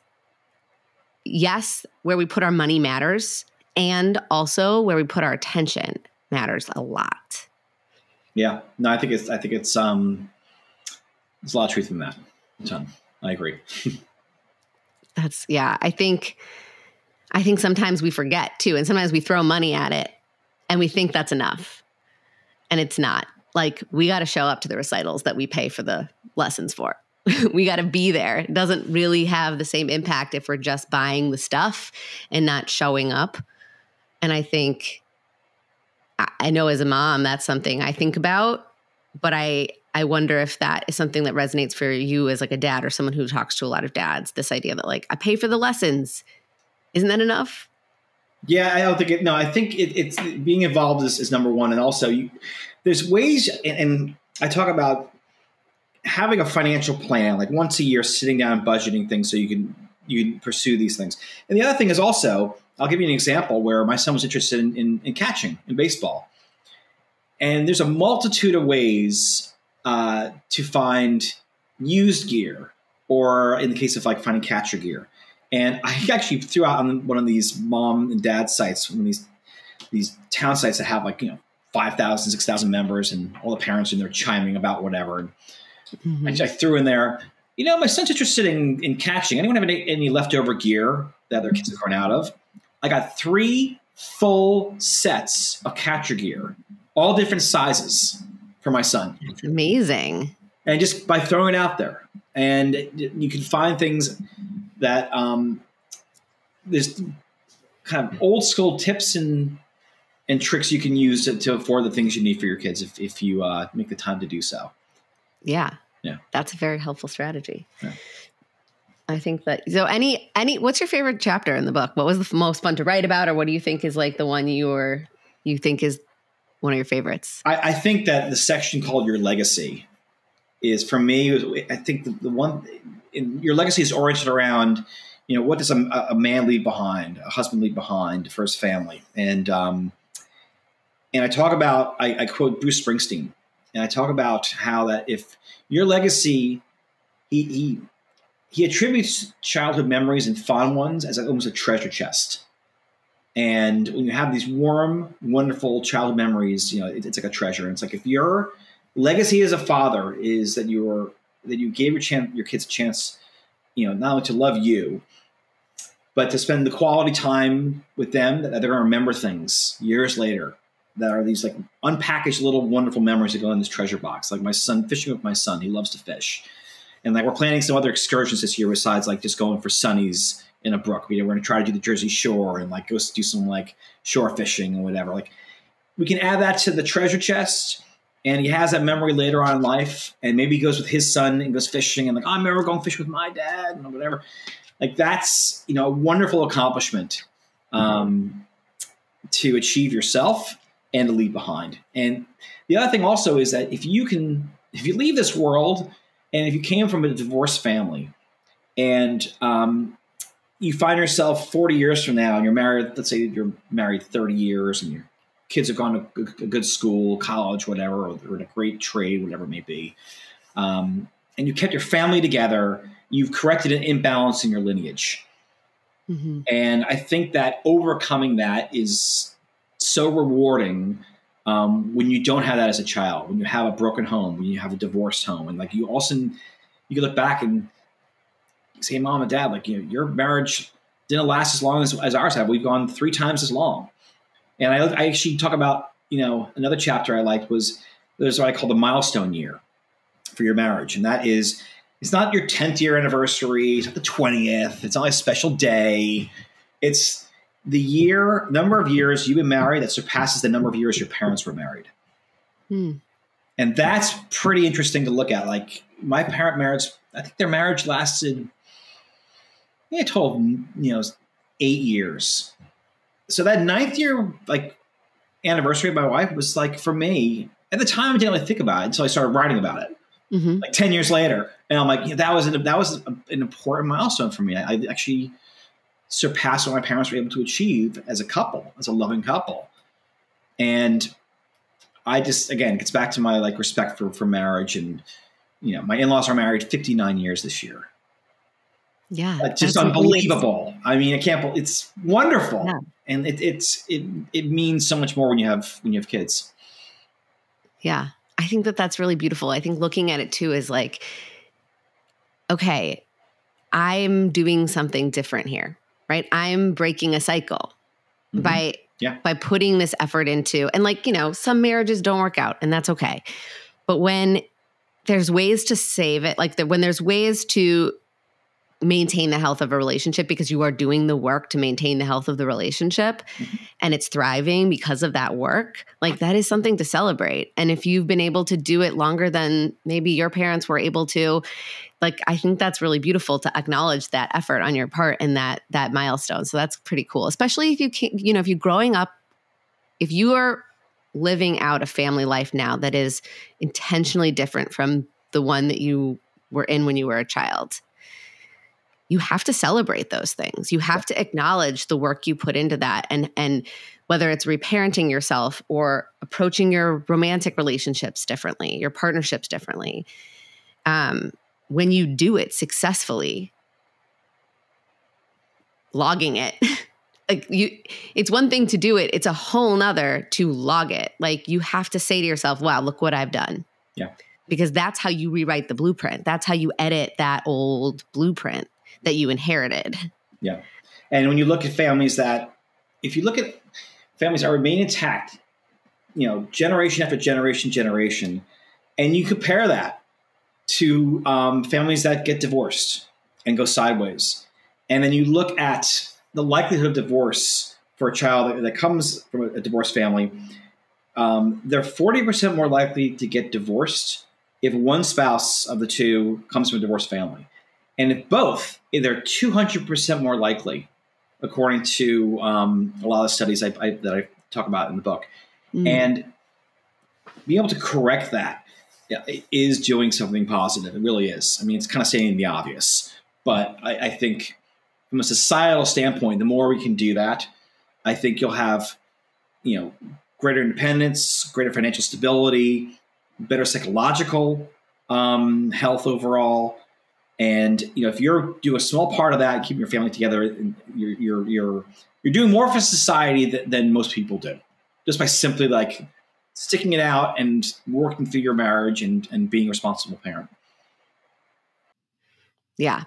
yes, where we put our money matters, and also where we put our attention matters a lot. Yeah, no, I think it's I think it's um, there's a lot of truth in that. A ton. I agree. That's yeah. I think I think sometimes we forget too, and sometimes we throw money at it, and we think that's enough, and it's not. Like we got to show up to the recitals that we pay for the lessons for. we got to be there. It doesn't really have the same impact if we're just buying the stuff and not showing up. And I think I know as a mom that's something I think about, but I I wonder if that is something that resonates for you as like a dad or someone who talks to a lot of dads. This idea that like I pay for the lessons, isn't that enough? Yeah, I don't think it. No, I think it, it's being involved is, is number one, and also you, there's ways, and, and I talk about having a financial plan, like once a year, sitting down and budgeting things so you can you can pursue these things. And the other thing is also, I'll give you an example where my son was interested in, in, in catching in baseball, and there's a multitude of ways uh, to find used gear, or in the case of like finding catcher gear. And I actually threw out on one of these mom and dad sites, one of these these town sites that have like you know 5,000, 6,000 members, and all the parents and they're chiming about whatever. Mm-hmm. I, I, threw in there, you know, my son's interested in, in catching. Anyone have any, any leftover gear that their kids have run out of? I got three full sets of catcher gear, all different sizes for my son. It's amazing. and just by throwing it out there, and you can find things that um, there's kind of old school tips and and tricks you can use to, to afford the things you need for your kids if, if you uh, make the time to do so. Yeah. Yeah. That's a very helpful strategy. Yeah. I think that so any any what's your favorite chapter in the book? What was the most fun to write about or what do you think is like the one you're you think is one of your favorites? I, I think that the section called your legacy is for me I think the, the one in, your legacy is oriented around you know what does a, a, man leave behind a husband leave behind for his family and um, and I talk about I, I quote Bruce Springsteen and I talk about how that if your legacy he, he he attributes childhood memories and fond ones as almost a treasure chest. And when you have these warm, wonderful childhood memories, you know, it, it's like a treasure. And it's like if your legacy as a father is that you were that you gave your chance your kids a chance, you know, not only to love you, but to spend the quality time with them that they're going to remember things years later that are these like unpackaged little wonderful memories that go in this treasure box. Like my son fishing with my son, he loves to fish and like we're planning some other excursions this year besides like just going for sunnies in a brook. You know, we're to try to do the Jersey Shore and like go do some like shore fishing and whatever. Like we can add that to the treasure chest, and he has that memory later on in life. And maybe he goes with his son and goes fishing, and like oh, I remember going fishing with my dad and whatever. Like that's you know a wonderful accomplishment um, to achieve yourself and to leave behind. And the other thing also is that if you can, if you leave this world and if you came from a divorced family and um, you find yourself 40 years from now and you're married, let's say you're married 30 years and your kids have gone to a good school, college, whatever, or in a great trade, whatever it may be, um, and you kept your family together, you've corrected an imbalance in your lineage. Mm-hmm. And I think that overcoming that is so rewarding um, when you don't have that as a child, when you have a broken home, when you have a divorced home, and like you also you can look back and say, "Mom and Dad, like you know, your marriage didn't last as long as, as ours have. We've gone three times as long." And I, I actually talk about you know another chapter I liked was there's what I call the milestone year for your marriage, and that is it's not your 10th year anniversary, it's not the 20th, it's not a special day. It's the year number of years you've been married that surpasses the number of years your parents were married. Hmm. And that's pretty interesting to look at. Like my parent marriage, I think their marriage lasted yeah, total you know eight years. So that ninth year like anniversary of my wife was like for me at the time I didn't really think about it until I started writing about it. Mm-hmm. Like ten years later, and I'm like, yeah, that was an, that was an important milestone for me. I, I actually surpass what my parents were able to achieve as a couple, as a loving couple. And I just again it gets back to my like respect for for marriage and you know my in-laws are married 59 years this year. Yeah, it's just unbelievable. I mean, I can't. It's wonderful, yeah. and it, it's it it means so much more when you have when you have kids. Yeah, I think that that's really beautiful. I think looking at it too is like, okay, I'm doing something different here right? I'm breaking a cycle mm-hmm. by yeah. by putting this effort into and like, you know, some marriages don't work out and that's okay. But when there's ways to save it, like the, when there's ways to maintain the health of a relationship because you are doing the work to maintain the health of the relationship mm-hmm. and it's thriving because of that work, like that is something to celebrate. And if you've been able to do it longer than maybe your parents were able to, like I think that's really beautiful to acknowledge that effort on your part and that that milestone. So that's pretty cool, especially if you can, you know, if you're growing up, if you are living out a family life now that is intentionally different from the one that you were in when you were a child you have to celebrate those things. You have to acknowledge the work you put into that and and whether it's reparenting yourself or approaching your romantic relationships differently, your partnerships differently. Um, when you do it successfully, logging it. like you it's one thing to do it, it's a whole nother to log it. Like you have to say to yourself, wow, look what I've done. Yeah. Because that's how you rewrite the blueprint. That's how you edit that old blueprint that you inherited. Yeah. And when you look at families that, if you look at families that remain intact, you know, generation after generation, generation, and you compare that to um, families that get divorced and go sideways. And then you look at the likelihood of divorce for a child that, that comes from a, a divorced family. Um, they're 40% more likely to get divorced if one spouse of the two comes from a divorced family. And if both, they're 200% more likely, according to um, a lot of studies I, I, that I talk about in the book. Mm. And being able to correct that is doing something positive. It really is. I mean, it's kind of saying the obvious, but I, I think from a societal standpoint, the more we can do that, I think you'll have, you know, greater independence, greater financial stability, better psychological um, health overall. And you know, if you're do a small part of that, keeping your family together, you're you're you're you're doing more for society than, than most people do, just by simply like sticking it out and working through your marriage and and being a responsible parent. Yeah.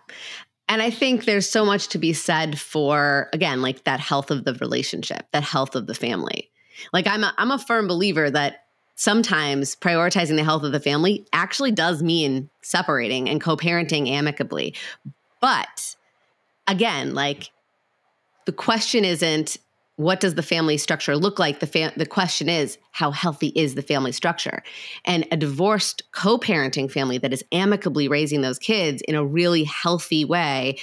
And I think there's so much to be said for again, like that health of the relationship, that health of the family. Like I'm a, I'm a firm believer that sometimes prioritizing the health of the family actually does mean separating and co-parenting amicably. But again, like the question isn't what does the family structure look like? The the question is how healthy is the family structure? And a divorced co-parenting family that is amicably raising those kids in a really healthy way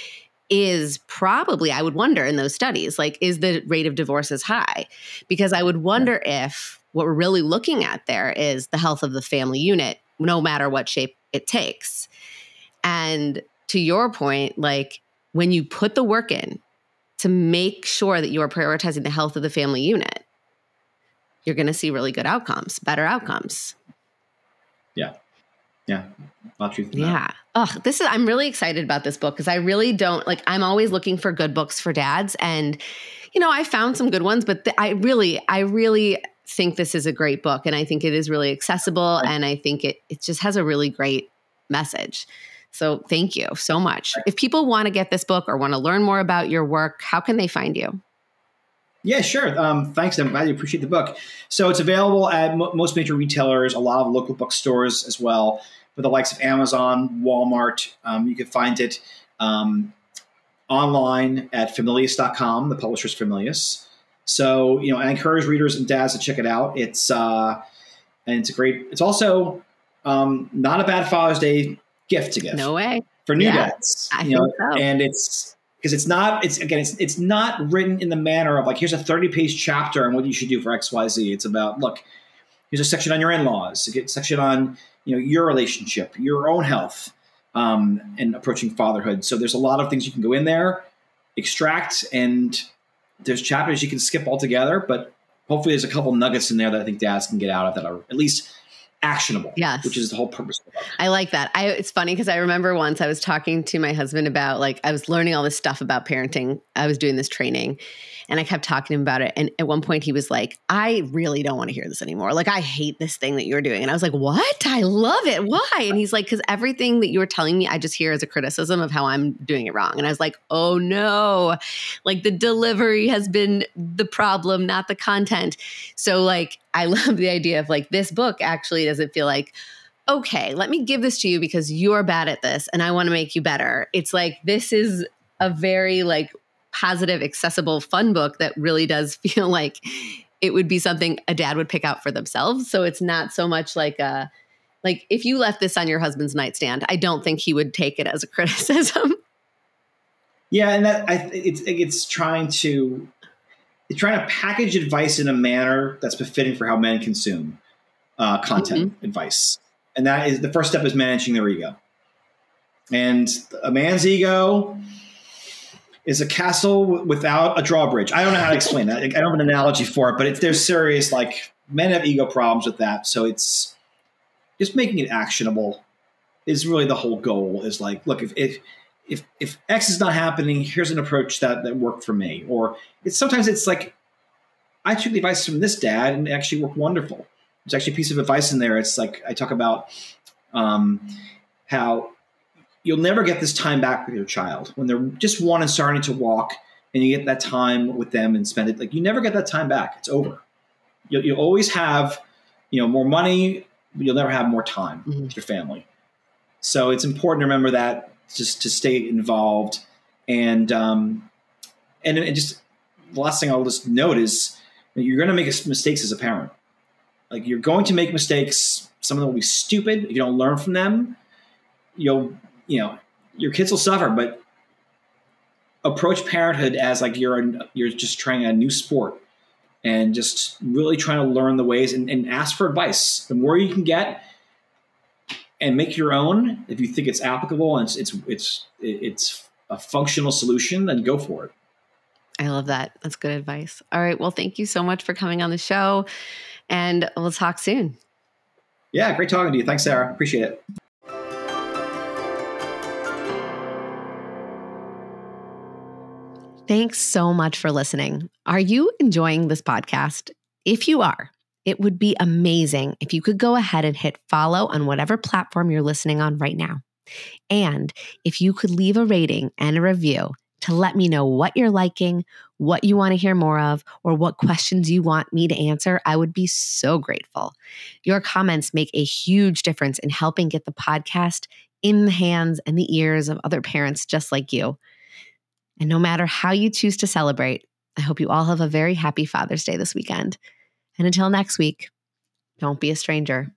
is probably i would wonder in those studies like is the rate of divorces high? Because i would wonder if what we're really looking at there is the health of the family unit no matter what shape it takes and to your point like when you put the work in to make sure that you are prioritizing the health of the family unit, you're going to see really good outcomes, better outcomes. Yeah. Yeah. Not truth. Yeah. Oh, this is, I'm really excited about this book because I really don't like, I'm always looking for good books for dads. And, you know, I found some good ones, but I really, I really think this is a great book. And I think it is really accessible. And I think it, it just has a really great message. So thank you so much. If people want to get this book or want to learn more about your work, how can they find you? Yeah, sure. Um, thanks. I'm glad you appreciate the book. So it's available at most major retailers, a lot of local bookstores as well, for the likes of Amazon, Walmart. Um, you can find it um, online at Familius.com, the publisher's Familius. So you know, I encourage readers and dads to check it out. It's uh, and it's a great. It's also um, not a bad Father's Day gift to give. No way. For new yeah, dads. I you know, so. and it's because it's not it's again it's it's not written in the manner of like here's a 30 page chapter on what you should do for XYZ. It's about look, here's a section on your in-laws, a section on you know your relationship, your own health, um, and approaching fatherhood. So there's a lot of things you can go in there, extract, and there's chapters you can skip altogether, but hopefully there's a couple nuggets in there that I think dads can get out of that are at least actionable. Yes. Which is the whole purpose. I like that. I it's funny because I remember once I was talking to my husband about like I was learning all this stuff about parenting. I was doing this training and I kept talking to him about it. And at one point he was like, I really don't want to hear this anymore. Like I hate this thing that you're doing. And I was like, What? I love it. Why? And he's like, because everything that you're telling me, I just hear as a criticism of how I'm doing it wrong. And I was like, oh no. Like the delivery has been the problem, not the content. So like I love the idea of like this book actually doesn't feel like, okay, let me give this to you because you're bad at this and I want to make you better. It's like this is a very like positive, accessible, fun book that really does feel like it would be something a dad would pick out for themselves. So it's not so much like a like if you left this on your husband's nightstand, I don't think he would take it as a criticism. Yeah, and that I, it's it's trying to trying to package advice in a manner that's befitting for how men consume uh, content mm-hmm. advice, and that is the first step is managing their ego. And a man's ego is a castle without a drawbridge. I don't know how to explain that. I don't have an analogy for it, but if there's serious like men have ego problems with that, so it's just making it actionable is really the whole goal. Is like, look, if if if, if X is not happening, here's an approach that that worked for me. Or it's sometimes it's like I took the advice from this dad and it actually worked wonderful. There's actually a piece of advice in there. It's like I talk about um, how you'll never get this time back with your child when they're just one and starting to walk and you get that time with them and spend it like you never get that time back it's over you'll, you'll always have you know more money but you'll never have more time mm-hmm. with your family So it's important to remember that just to stay involved and um, and it just the last thing I'll just note is you're going to make mistakes as a parent. Like you're going to make mistakes. Some of them will be stupid. If you don't learn from them, you'll you know your kids will suffer. But approach parenthood as like you're you're just trying a new sport and just really trying to learn the ways and, and ask for advice. The more you can get and make your own, if you think it's applicable and it's it's it's, it's a functional solution, then go for it. I love that. That's good advice. All right. Well, thank you so much for coming on the show, and we'll talk soon. Yeah, great talking to you. Thanks, Sarah. Appreciate it. Thanks so much for listening. Are you enjoying this podcast? If you are, it would be amazing if you could go ahead and hit follow on whatever platform you're listening on right now. And if you could leave a rating and a review to let me know what you're liking, what you want to hear more of, or what questions you want me to answer, I would be so grateful. Your comments make a huge difference in helping get the podcast in the hands and the ears of other parents just like you. And no matter how you choose to celebrate, I hope you all have a very happy Father's Day this weekend. And until next week, don't be a stranger.